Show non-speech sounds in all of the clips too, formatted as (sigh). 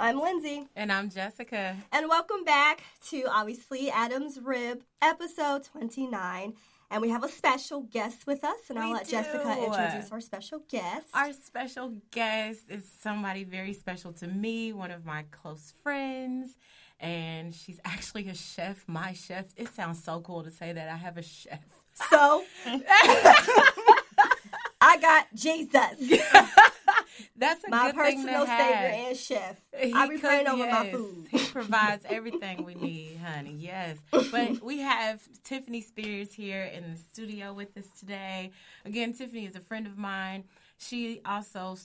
I'm Lindsay. And I'm Jessica. And welcome back to obviously Adam's Rib, episode 29. And we have a special guest with us, and I'll let do. Jessica introduce our special guest. Our special guest is somebody very special to me, one of my close friends. And she's actually a chef, my chef. It sounds so cool to say that I have a chef. so, (laughs) (laughs) I got Jesus, (laughs) That's a my good thing to personal have. savior and chef. (laughs) He I be praying could- over my food. He provides (laughs) everything we need, honey. Yes. (laughs) But we have Tiffany Spears here in the studio with us today. Again, Tiffany is a friend of mine. She also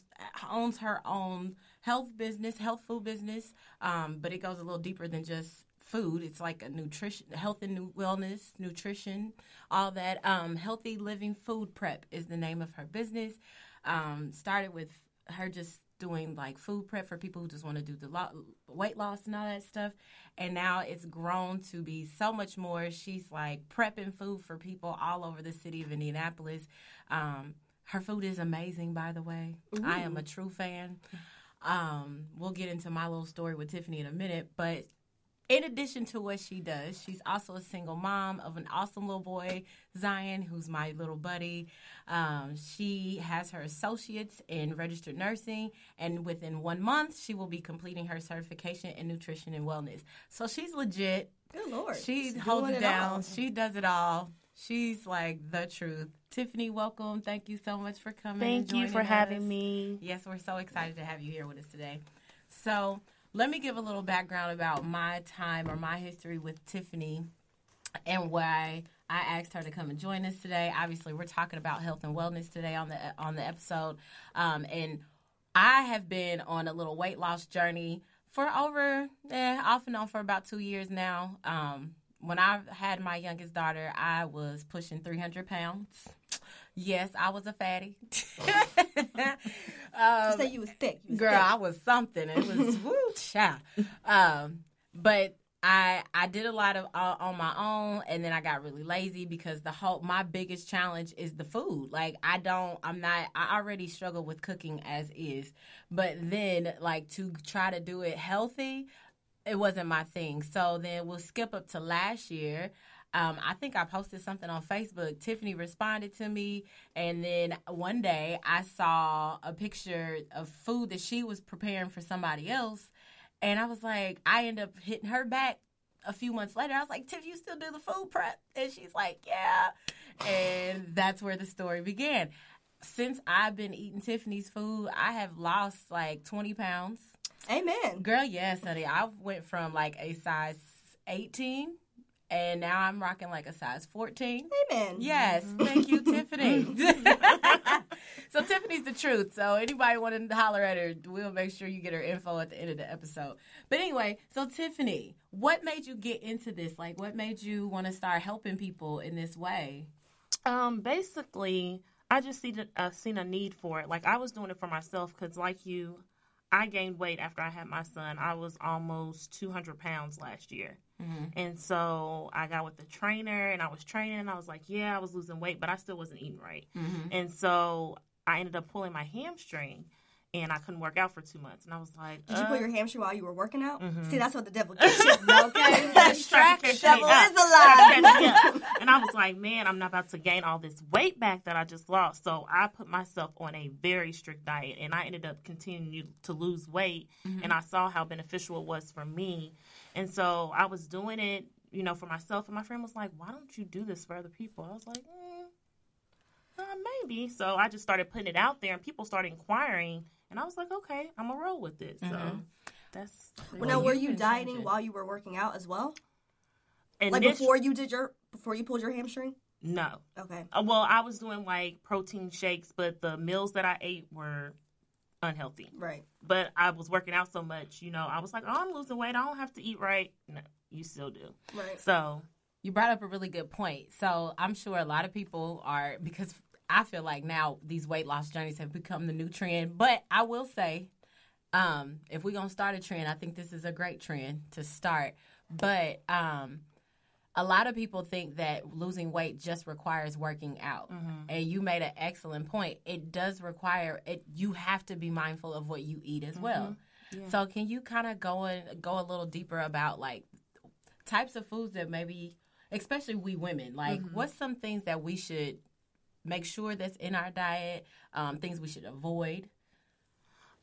owns her own health business, health food business, um, but it goes a little deeper than just food. It's like a nutrition, health and wellness, nutrition, all that. Um, Healthy Living Food Prep is the name of her business. Um, started with her just doing like food prep for people who just want to do the lo- weight loss and all that stuff. And now it's grown to be so much more. She's like prepping food for people all over the city of Indianapolis. Um, her food is amazing, by the way. I am a true fan. Um, we'll get into my little story with Tiffany in a minute, but in addition to what she does, she's also a single mom of an awesome little boy, Zion, who's my little buddy. Um, she has her associates in registered nursing, and within one month, she will be completing her certification in nutrition and wellness. So she's legit. Good Lord. She She's holds it it down. all. She does it all. She's like the truth. Tiffany, welcome. Thank you so much for coming. and Thank you for joining having me. Yes, we're so excited to have you here with us today. So, let me give a little background about my time or my history with Tiffany and why I asked her to come and join us today. Obviously, we're talking about health and wellness today on the on the episode, um, and I have been on a little weight loss journey for over eh, off and on for about two years now. Um, when I had my youngest daughter, I was pushing 300 pounds. Yes, I was a fatty. (laughs) You say you was thick. You was Girl, thick. I was something. It was (laughs) woo, child. Um, but I I did a lot of uh, on my own, and then I got really lazy because the whole my biggest challenge is the food. Like I don't, I'm not. I already struggle with cooking as is, but then like to try to do it healthy, it wasn't my thing. So then we'll skip up to last year. Um, I think I posted something on Facebook. Tiffany responded to me, and then one day I saw a picture of food that she was preparing for somebody else, and I was like, I end up hitting her back a few months later. I was like, Tiff, you still do the food prep? And she's like, Yeah, and that's where the story began. Since I've been eating Tiffany's food, I have lost like twenty pounds. Amen. Girl, yes, honey. I went from like a size 18 and now I'm rocking like a size 14. Amen. Yes, thank you, Tiffany. (laughs) so Tiffany's the truth. So anybody want to holler at her, we'll make sure you get her info at the end of the episode. But anyway, so Tiffany, what made you get into this? Like, what made you want to start helping people in this way? Um, basically, I just see that uh, seen a need for it. Like I was doing it for myself because, like you, I gained weight after I had my son. I was almost 200 pounds last year. Mm-hmm. And so I got with the trainer and I was training and I was like, yeah, I was losing weight, but I still wasn't eating right. Mm-hmm. And so I ended up pulling my hamstring and I couldn't work out for two months. And I was like, Did you uh, pull your hamstring while you were working out? Mhm. See, that's what the devil (laughs) gets you. Okay, Distraction. devil is a lie. And I was like, man, I'm not about to gain all this weight back that I just lost. So I put myself on a very strict diet and I ended up continuing to lose weight. And I saw how beneficial it was for me. And so I was doing it, you know, for myself. And my friend was like, why don't you do this for other people? I was like, mm, uh, maybe. So I just started putting it out there and people started inquiring. And I was like, okay, I'm going to roll with it. So Mhm. that's. Well, now, were you you can change dieting it. while you were working out as well? And Like this- before you did your before you pulled your hamstring? No. Okay. Uh, well, I was doing like protein shakes, but the meals that I ate were unhealthy. Right. But I was working out so much, you know, I was like, oh, I'm losing weight. I don't have to eat right. No, you still do. Right. So you brought up a really good point. So I'm sure a lot of people are because I feel like now these weight loss journeys have become the new trend. But I will say, um, if we're gonna start a trend, I think this is a great trend to start. But um, a lot of people think that losing weight just requires working out, and you made an excellent point. It does require it. You have to be mindful of what you eat as well. So can you kind of go and go a little deeper about like types of foods that maybe, especially we women, like what's some things that we should make sure that's in our diet, um, things we should avoid.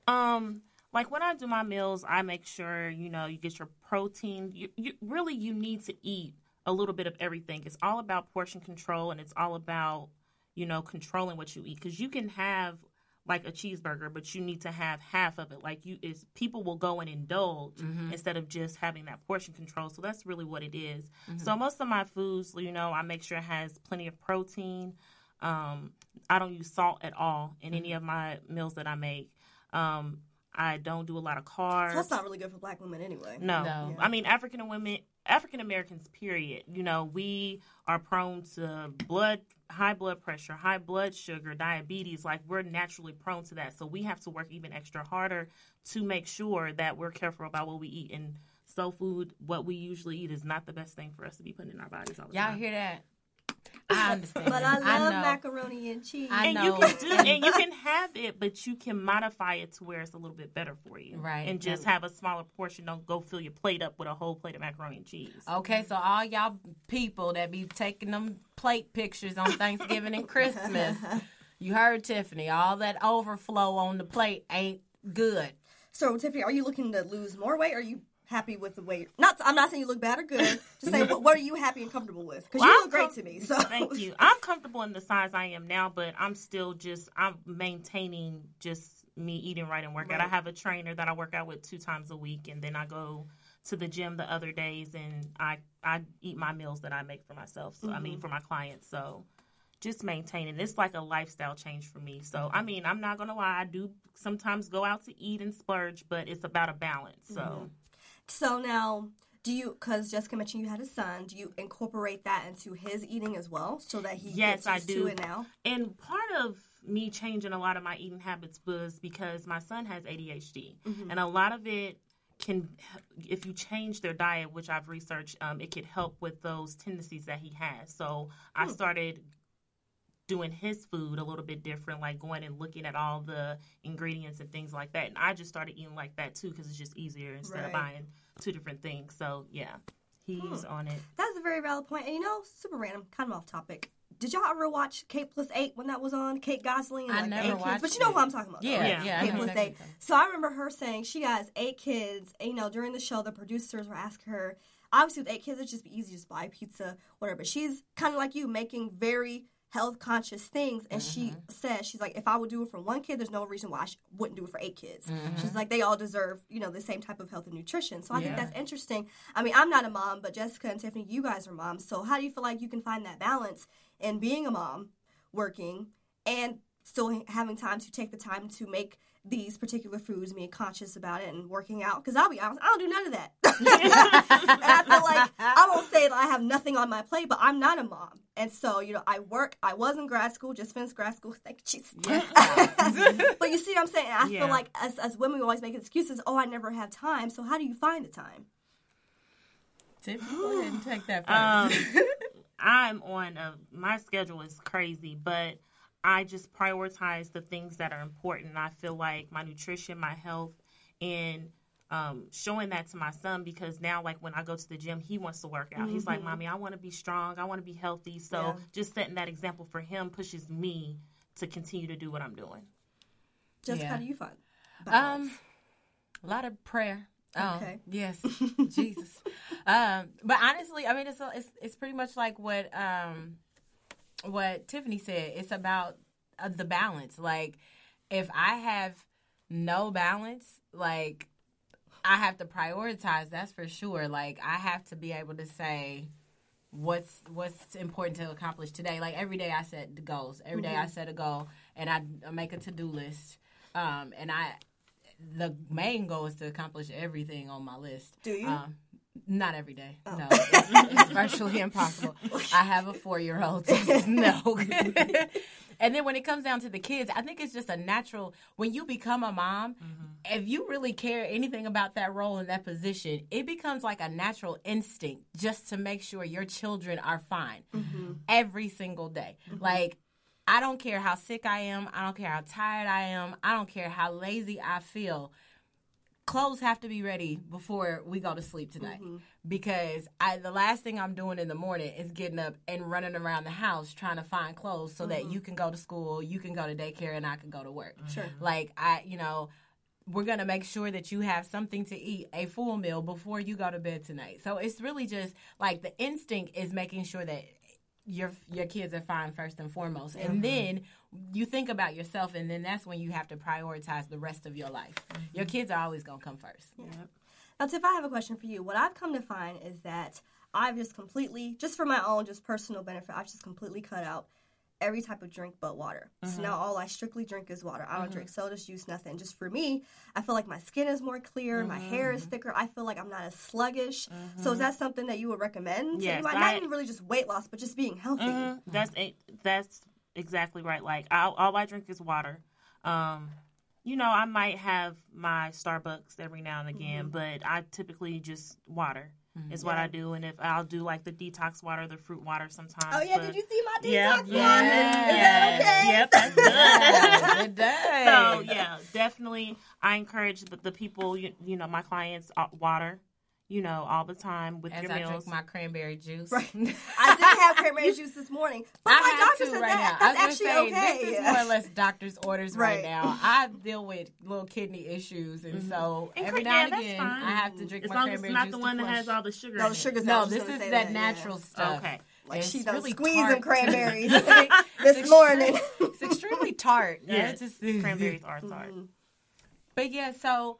Um, like when I do my meals, I make sure you know you get your protein. You, you really you need to eat a little bit of everything. It's all about portion control, and it's all about you know controlling what you eat because you can have like a cheeseburger, but you need to have half of it. Like you is people will go and indulge instead of just having that portion control. So that's really what it is. So most of my foods, you know, I make sure it has plenty of protein. Um, I don't use salt at all in any of my meals that I make. Um, I don't do a lot of carbs. That's not really good for black women anyway. No, No. I mean African women, African Americans. Period. You know, we are prone to blood, high blood pressure, high blood sugar, diabetes. Like we're naturally prone to that, so we have to work even extra harder to make sure that we're careful about what we eat. And soul food, what we usually eat, is not the best thing for us to be putting in our bodies all the time. Y'all hear that? I (laughs) understand. But I love know. macaroni and cheese. I and know. you can do and you can (laughs) have it, but you can modify it to where it's a little bit better for you. Right. And just have a smaller portion. Don't go fill your plate up with a whole plate of macaroni and cheese. Okay, so all y'all people that be taking them plate pictures on Thanksgiving and Christmas, (laughs) you heard Tiffany. All that overflow on the plate ain't good. So, Tiffany, are you looking to lose more weight? Or are you happy with the weight? Not, I'm not saying you look bad or good. (laughs) Just say what, what are you happy and comfortable with? Because Well, you I'm look great to me. So, Thank you. I'm comfortable in the size I am now, but I'm still just I'm maintaining just me eating right and work out. I have a trainer that I work out with two times a week, and then I go to the gym the other days, and I I eat my meals that I make for myself. So I mean mm-hmm. for my clients. So just maintaining it's like a lifestyle change for me. So I mean I'm not gonna lie, I do sometimes go out to eat and splurge, but it's about a balance. So. Mm-hmm. So now, do you? Because Jessica mentioned you had a son. Do you incorporate that into his eating as well, so that he Yes, gets I used do. to it now? And part of me changing a lot of my eating habits was because my son has ADHD, and a lot of it can, if you change their diet, which I've researched, um, it could help with those tendencies that he has. So I started doing his food a little bit different, like going and looking at all the ingredients and things like that. And I just started eating like that too because it's just easier instead of buying two different things. So yeah, he's on it. That's a very valid point. And you know, super random, kind of off topic. Did y'all ever watch Kate plus eight when that was on? Kate Gosselin and I like never eight kids. watched But you know it. who I'm talking about. Yeah, right? Yeah. yeah. Kate plus exactly eight. So I remember her saying she has eight kids. And, you know, during the show, the producers were asking her. Obviously, with eight kids, it's just be easy to just buy pizza, whatever. But she's kind of like you, making very health conscious things. And she Mm-hmm. says she's like, if I would do it for one kid, there's no reason why I sh- wouldn't do it for eight kids. Mm-hmm. She's like, they all deserve, you know, the same type of health and nutrition. So I think that's interesting. I mean, I'm not a mom, but Jessica and Tiffany, you guys are moms. So how do you feel like you can find that balance in being a mom, working, and still having time to take the time to make these particular foods, being conscious about it and working out? Because I'll be honest, I don't do none of that. (laughs) and I feel like (laughs) I won't say that I have nothing on my plate, but I'm not a mom. And so, you know, I work. I was in grad school, just finished grad school. (laughs) Thank you, Jesus. but you see what I'm saying? I Yeah. feel like as, as women, we always make excuses. Oh, I never have time. So how do you find the time? Tiffany, go ahead and take that first. Um, I'm on a my schedule is crazy, but I just prioritize the things that are important. I feel like my nutrition, my health, and um, showing that to my son because now, like when I go to the gym, he wants to work out. He's like, "Mommy, I want to be strong. I want to be healthy." So Yeah. just setting that example for him pushes me to continue to do what I'm doing. Just Yeah. how do you find balance? Um, a lot of prayer. Oh, Okay. yes, (laughs) Jesus. Um, but honestly, I mean, it's, it's it's pretty much like what um what Tiffany said. It's about uh, the balance. Like, if I have no balance, like I have to prioritize. That's for sure. Like, I have to be able to say what's what's important to accomplish today. Like every day, I set goals. Every day I set a goal, and I, I make a to do list. Um, and I the main goal is to accomplish everything on my list. Do you? Um, Not every day. Oh. No, it's, it's virtually (laughs) impossible. I have a four year old. So (laughs) no. (laughs) and then when it comes down to the kids, I think it's just a natural. When you become a mom, mm-hmm. if you really care anything about that role and that position, it becomes like a natural instinct just to make sure your children are fine mm-hmm. every single day. Mm-hmm. Like I don't care how sick I am. I don't care how tired I am. I don't care how lazy I feel clothes have to be ready before we go to sleep tonight mm-hmm. because I the last thing I'm doing in the morning is getting up and running around the house trying to find clothes so mm-hmm. that you can go to school, you can go to daycare and I can go to work. Sure. Like I, you know, we're going to make sure that you have something to eat, a full meal before you go to bed tonight. So it's really just like the instinct is making sure that your your kids are fine first and foremost. And mm-hmm. then you think about yourself, and then that's when you have to prioritize the rest of your life. Mm-hmm. Your kids are always going to come first. Yeah. Now, Tiff, I have a question for you. What I've come to find is that I've just completely, just for my own, just personal benefit, I've just completely cut out every type of drink but water. Mm-hmm. So now all I strictly drink is water. I don't mm-hmm. drink soda, juice, nothing. Just for me, I feel like my skin is more clear, mm-hmm. my hair is mm-hmm. thicker. I feel like I'm not as sluggish. So is mm-hmm. that something that you would recommend? Yes, I, not even really just weight loss, but just being healthy. Mm-hmm. That's that's exactly right. Like I, all I drink is water. Um, you know, I might have my Starbucks every now and again, but I typically just water. Mm-hmm. Is what yeah. I do, and if I'll do like the detox water, the fruit water sometimes. Oh yeah, but, did you see my detox yeah, water? Yeah, Is that okay? Yep, that's good. (laughs) it does. So yeah, definitely, I encourage the, the people, you, you know, my clients, uh, water you know, all the time with As your I meals. drink my cranberry juice. Right. (laughs) I did have cranberry juice this morning, but I my doctor said right that now. that's actually say, okay. This is more or (laughs) less doctor's orders right, right now. I deal with little kidney issues, and mm-hmm. so and every now and again, I have to drink as my long cranberry as it's not the one that has all the sugar. No, sugar's no. This is that, that, natural yeah. stuff. Okay. Like it's she really squeezing (laughs) cranberries this morning. it's extremely tart. Yeah, just, cranberries are tart. Mm-hmm. But yeah, so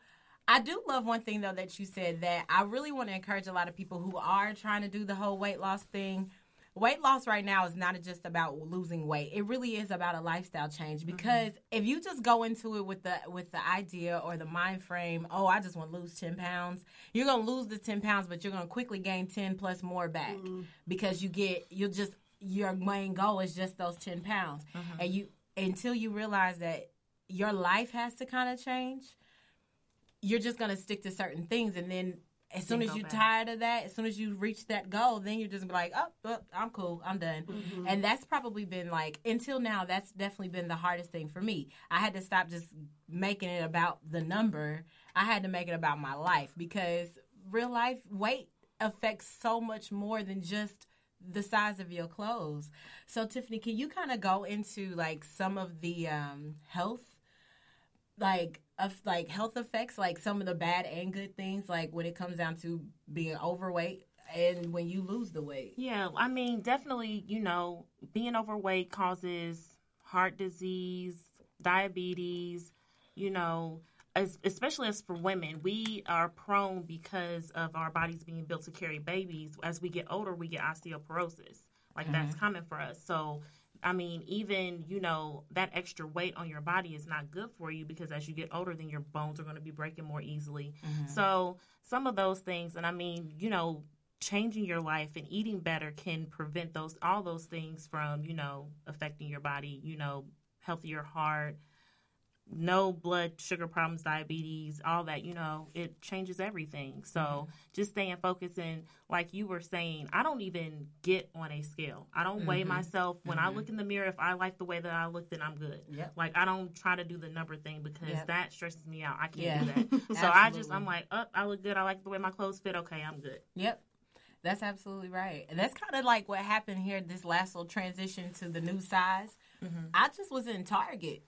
I do love one thing though that you said that I really want to encourage a lot of people who are trying to do the whole weight loss thing. Weight loss right now is not just about losing weight. It really is about a lifestyle change mm-hmm. because mm-hmm. if you just go into it with the with the idea or the mind frame, oh, I just want to lose 10 pounds, you're going to lose the 10 pounds, but you're going to quickly gain 10 plus more back mm-hmm. because you get you just your main goal is just those 10 pounds. Mm-hmm. And you until you realize that your life has to kind of change you're just going to stick to certain things and then as soon as you're back. tired of that, as soon as you reach that goal, then you're just be like, oh, oh I'm cool, I'm done. Mm-hmm. And that's probably been like, until now, that's definitely been the hardest thing for me. I had to stop just making it about the number. I had to make it about my life because real life weight affects so much more than just the size of your clothes. So, Tiffany, can you kind of go into like some of the um, health like of like health effects, like some of the bad and good things, like when it comes down to being overweight and when you lose the weight? Yeah, I mean, definitely, you know, being overweight causes heart disease, diabetes, you know, as, especially as for women, we are prone because of our bodies being built to carry babies. As we get older, we get osteoporosis. Like mm-hmm. that's common for us. So I mean, even, you know, that extra weight on your body is not good for you because as you get older, then your bones are going to be breaking more easily. Mm-hmm. So, some of those things, and I mean, you know, changing your life and eating better can prevent those, all those things from, you know, affecting your body, you know, healthier heart, no blood sugar problems, diabetes, all that, you know, it changes everything. So mm-hmm. just staying focused and like you were saying, I don't even get on a scale. I don't mm-hmm. weigh myself. When mm-hmm. I look in the mirror, if I like the way that I look, then I'm good. Yep. Like I don't try to do the number thing because yep. that stresses me out. I can't yeah. do that. (laughs) so I just I'm like, up, oh, I look good. I like the way my clothes fit. Okay, I'm good. Yep. That's absolutely right. And that's kind of like what happened here this last little transition to the new size. Mm-hmm. I just was in Target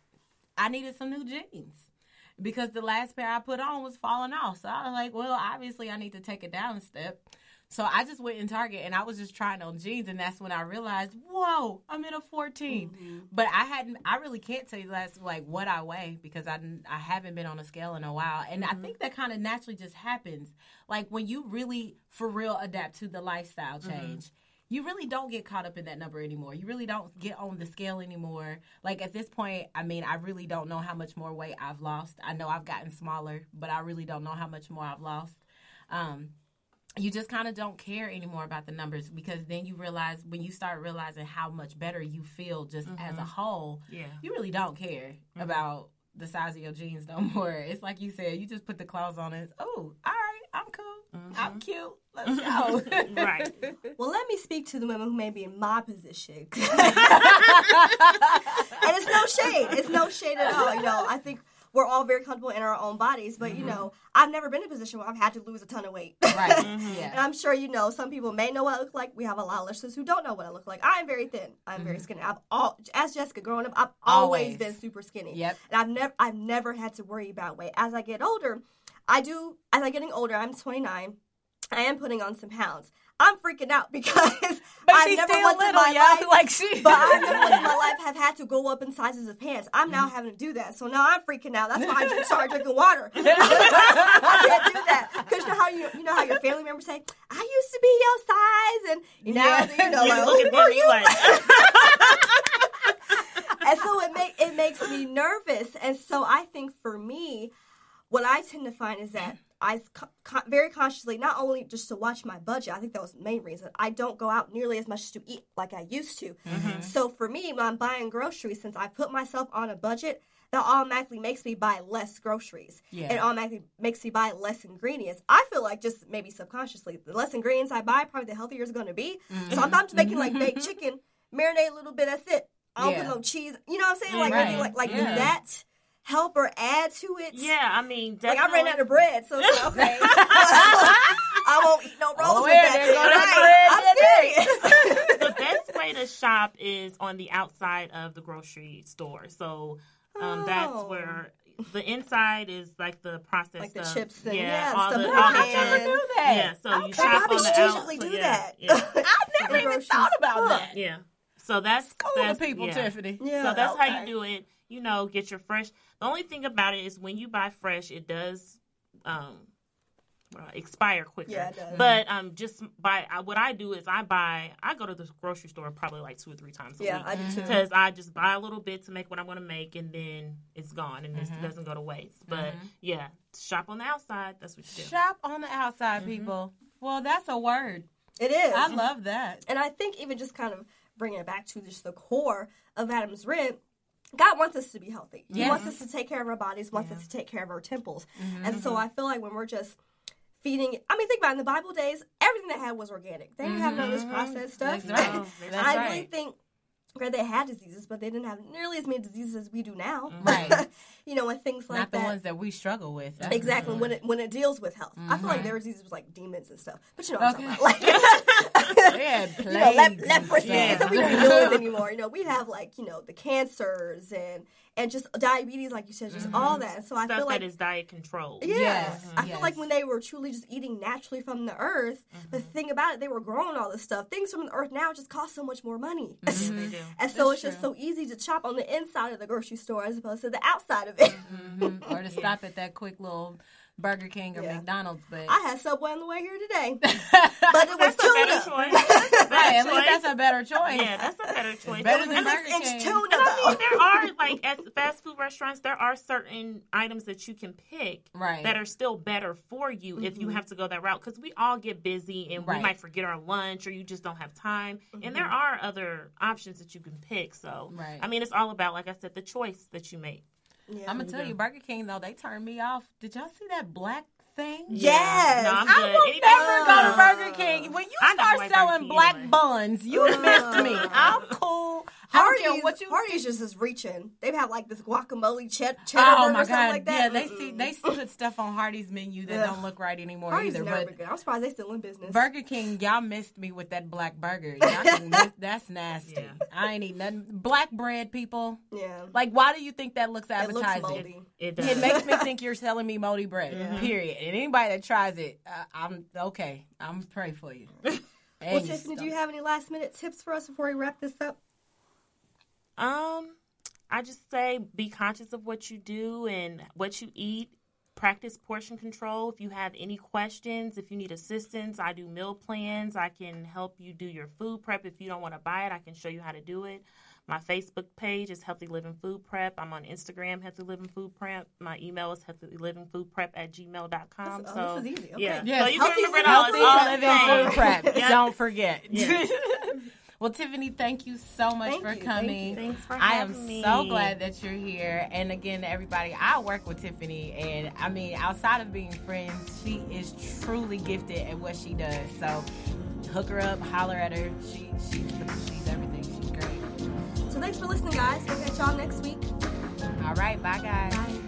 I needed some new jeans because the last pair I put on was falling off. So I was like, well, obviously I need to take it down a step. So I just went in Target and I was just trying on jeans, and that's when I realized, whoa, I'm in a 14. Mm-hmm. But I hadn't, I really can't tell you that's like what I weigh because I I haven't been on a scale in a while, and mm-hmm. I think that kind of naturally just happens. Like when you really for real adapt to the lifestyle mm-hmm. change. Mm-hmm you really don't get caught up in that number anymore. You really don't get on the scale anymore. Like at this point, I mean, I really don't know how much more weight I've lost. I know I've gotten smaller, but I really don't know how much more I've lost. Um, you just kind of don't care anymore about the numbers because then you realize when you start realizing how much better you feel just as a whole, Yeah. you really don't care about the size of your jeans no (laughs) more. It's like you said, you just put the clothes on and oh, all right, I'm cool, I'm mm-hmm. cute, let's (laughs) go. Right. (laughs) Well, let me speak to the women who may be in my position. and it's no shade. It's no shade at all. You know, I think we're all very comfortable in our own bodies, but you mm-hmm. know, I've never been in a position where I've had to lose a ton of weight. right? (laughs) Mm-hmm. And Yeah. I'm sure you know some people may know what I look like. We have a lot of listeners who don't know what I look like. I'm very thin. I'm very mm-hmm. skinny. I've all as Jessica growing up, I've always, Always. been super skinny. Yep. And I've never I've never had to worry about weight. As I get older, I do as I'm getting older, I'm 29. I am putting on some pounds. I'm freaking out because But I never once in my y'all. life Like she. but I (laughs) never once in my life have had to go up in sizes of pants. I'm now having to do that. So now I'm freaking out. That's why I started drinking water. (laughs) I can't do that. Because you know how you, you know how your family members say, I used to be your size. And you know, Yeah. you know (laughs) You like, look at are them, you you? like, and so it make it makes me nervous. And so I think for me, what I tend to find is that I co- very consciously not only just to watch my budget. I think that was the main reason I don't go out nearly as much to eat like I used to. Mm-hmm. So for me, when I'm buying groceries, since I put myself on a budget. That automatically makes me buy less groceries. Yeah. It automatically makes me buy less ingredients. I feel like just maybe subconsciously, the less ingredients I buy, probably the healthier it's going to be. So I'm just making like baked (laughs) chicken, marinate a little bit, that's it. I don't Yeah. put no cheese. You know what I'm saying? Like, Right. like, like Yeah. that help or add to it? yeah, I mean, Like. I ran out of bread, so like, okay. (laughs) (laughs) I won't eat no rolls Oh, with that. there thing. goes the Right. I'm serious. (laughs) the best way to shop is on the outside of the grocery store. So um, that's Oh. where the inside is like the process Like the of, chips and- yeah, yeah, all stuff the, all the never knew that. Yeah, so you shop Probably on the strategically out. do so yeah, that. Yeah, I never even thought about that. yeah. So that's School that's the people. Tiffany. Yeah. So that's how you do it. You know, get your fresh. The only thing about it is when you buy fresh, it does um, uh, expire quicker. Yeah, it does. But um, just buy. I, what I do is I buy. I go to the grocery store probably like two or three times a Yeah, week. I do too. Because I just buy a little bit to make what I'm going to make, and then it's gone, and Mm-hmm. it doesn't go to waste. But yeah, shop on the outside. That's what you do. Shop on the outside, people. Well, that's a word. It is. I love that. And I think even just kind of bringing it back to just the core of Adam's rib, God wants us to be healthy. He wants us to take care of our bodies, wants us to take care of our temples. Mm-hmm. And so mm-hmm. I feel like when we're just feeding, I mean, think about it, in the Bible days, everything they had was organic. They didn't have none of this mm-hmm. processed stuff. That's right. (laughs) That's I right. really think where they had diseases, but they didn't have nearly as many diseases as we do now. Right. (laughs) you know, and things like Not the that. ones that we struggle with. that's Exactly when it when it deals with health, I feel like their diseases was like demons and stuff. But you know what I'm Okay. talking about, like (laughs) (laughs) you know, and leprosy. stuff. So we don't deal with (laughs) anymore. You know, we have like you know the cancers and and just diabetes, like you said, just all mm-hmm. that. So I Stuff feel like that is diet controlled. yeah, Yes, I feel like when they were truly just eating naturally from the earth, the mm-hmm. thing about it, they were growing all this stuff. Things from the earth now just cost so much more money. Yeah, they (laughs) do. And so That's it's just so easy to chop on the inside of the grocery store as opposed to the outside of it. Mhm. or to stop at that quick little Burger King or Yeah. McDonald's. But I had Subway on the way here today, (laughs) but it was That's a tuna. choice. That's a better right, at least choice. that's a better choice. Yeah, that's a better choice. better than And Burger Six King. inch tuna And I mean, there are (laughs) like at fast food restaurants, there are certain items that you can pick Right. that are still better for you if you mm-hmm. have to go that route. Because we all get busy and we might forget our lunch, or you just don't have time. And there mm-hmm. are other options that you can pick. So, Right. I mean, it's all about, like I said, the choice that you make. Yeah. I'm gonna tell you, Burger King though they turned me off. Did y'all see that black thing? Yes. No, I'm I will Anything- never go to Burger King. When you I never start selling black anyway. buns, you missed me. (laughs) I'm cool. I Hardee's, what you Hardee's just is reaching. They have had like this guacamole cheddar, cheddar Oh burger my or something god! like that. yeah, they Mm-mm. see they put stuff on Hardee's menu that Ugh. don't look right anymore Hardee's either. never But good. I'm surprised they still in business. Burger King, y'all missed me with that black burger. (laughs) Y'all miss, that's nasty. Yeah. I ain't eating nothing. Black bread, people. yeah, Like, why do you think that looks it looks moldy. It It does. makes me (laughs) think you're selling me moldy bread. Period. And anybody that tries it, uh, I'm okay. I'm pray for you. (laughs) Well, And you Tiffany, do you have any last minute tips for us before we wrap this up? Um, I just say be conscious of what you do and what you eat. Practice portion control. If you have any questions, if you need assistance, I do meal plans. I can help you do your food prep. If you don't want to buy it, I can show you how to do it. My Facebook page is Healthy Living Food Prep. I'm on Instagram, Healthy Living Food Prep. My email is Healthy Living Food Prep at gmail.com. This- so, oh, this is easy. Okay. Yeah. Yes. So you Healthy can remember it all. Healthy all living food prep. (laughs) Yeah. Don't forget. Yeah. (laughs) well, Tiffany, thank you so much Thank for you, thank coming. you. Thanks for I am me. so glad that you're here. And again, everybody, I work with Tiffany, and I mean, outside of being friends, she is truly gifted at what she does. So hook her up, holler at her. She she's she's everything. She's great. So thanks for listening, guys. We'll catch y'all next week. All right, bye guys. Bye.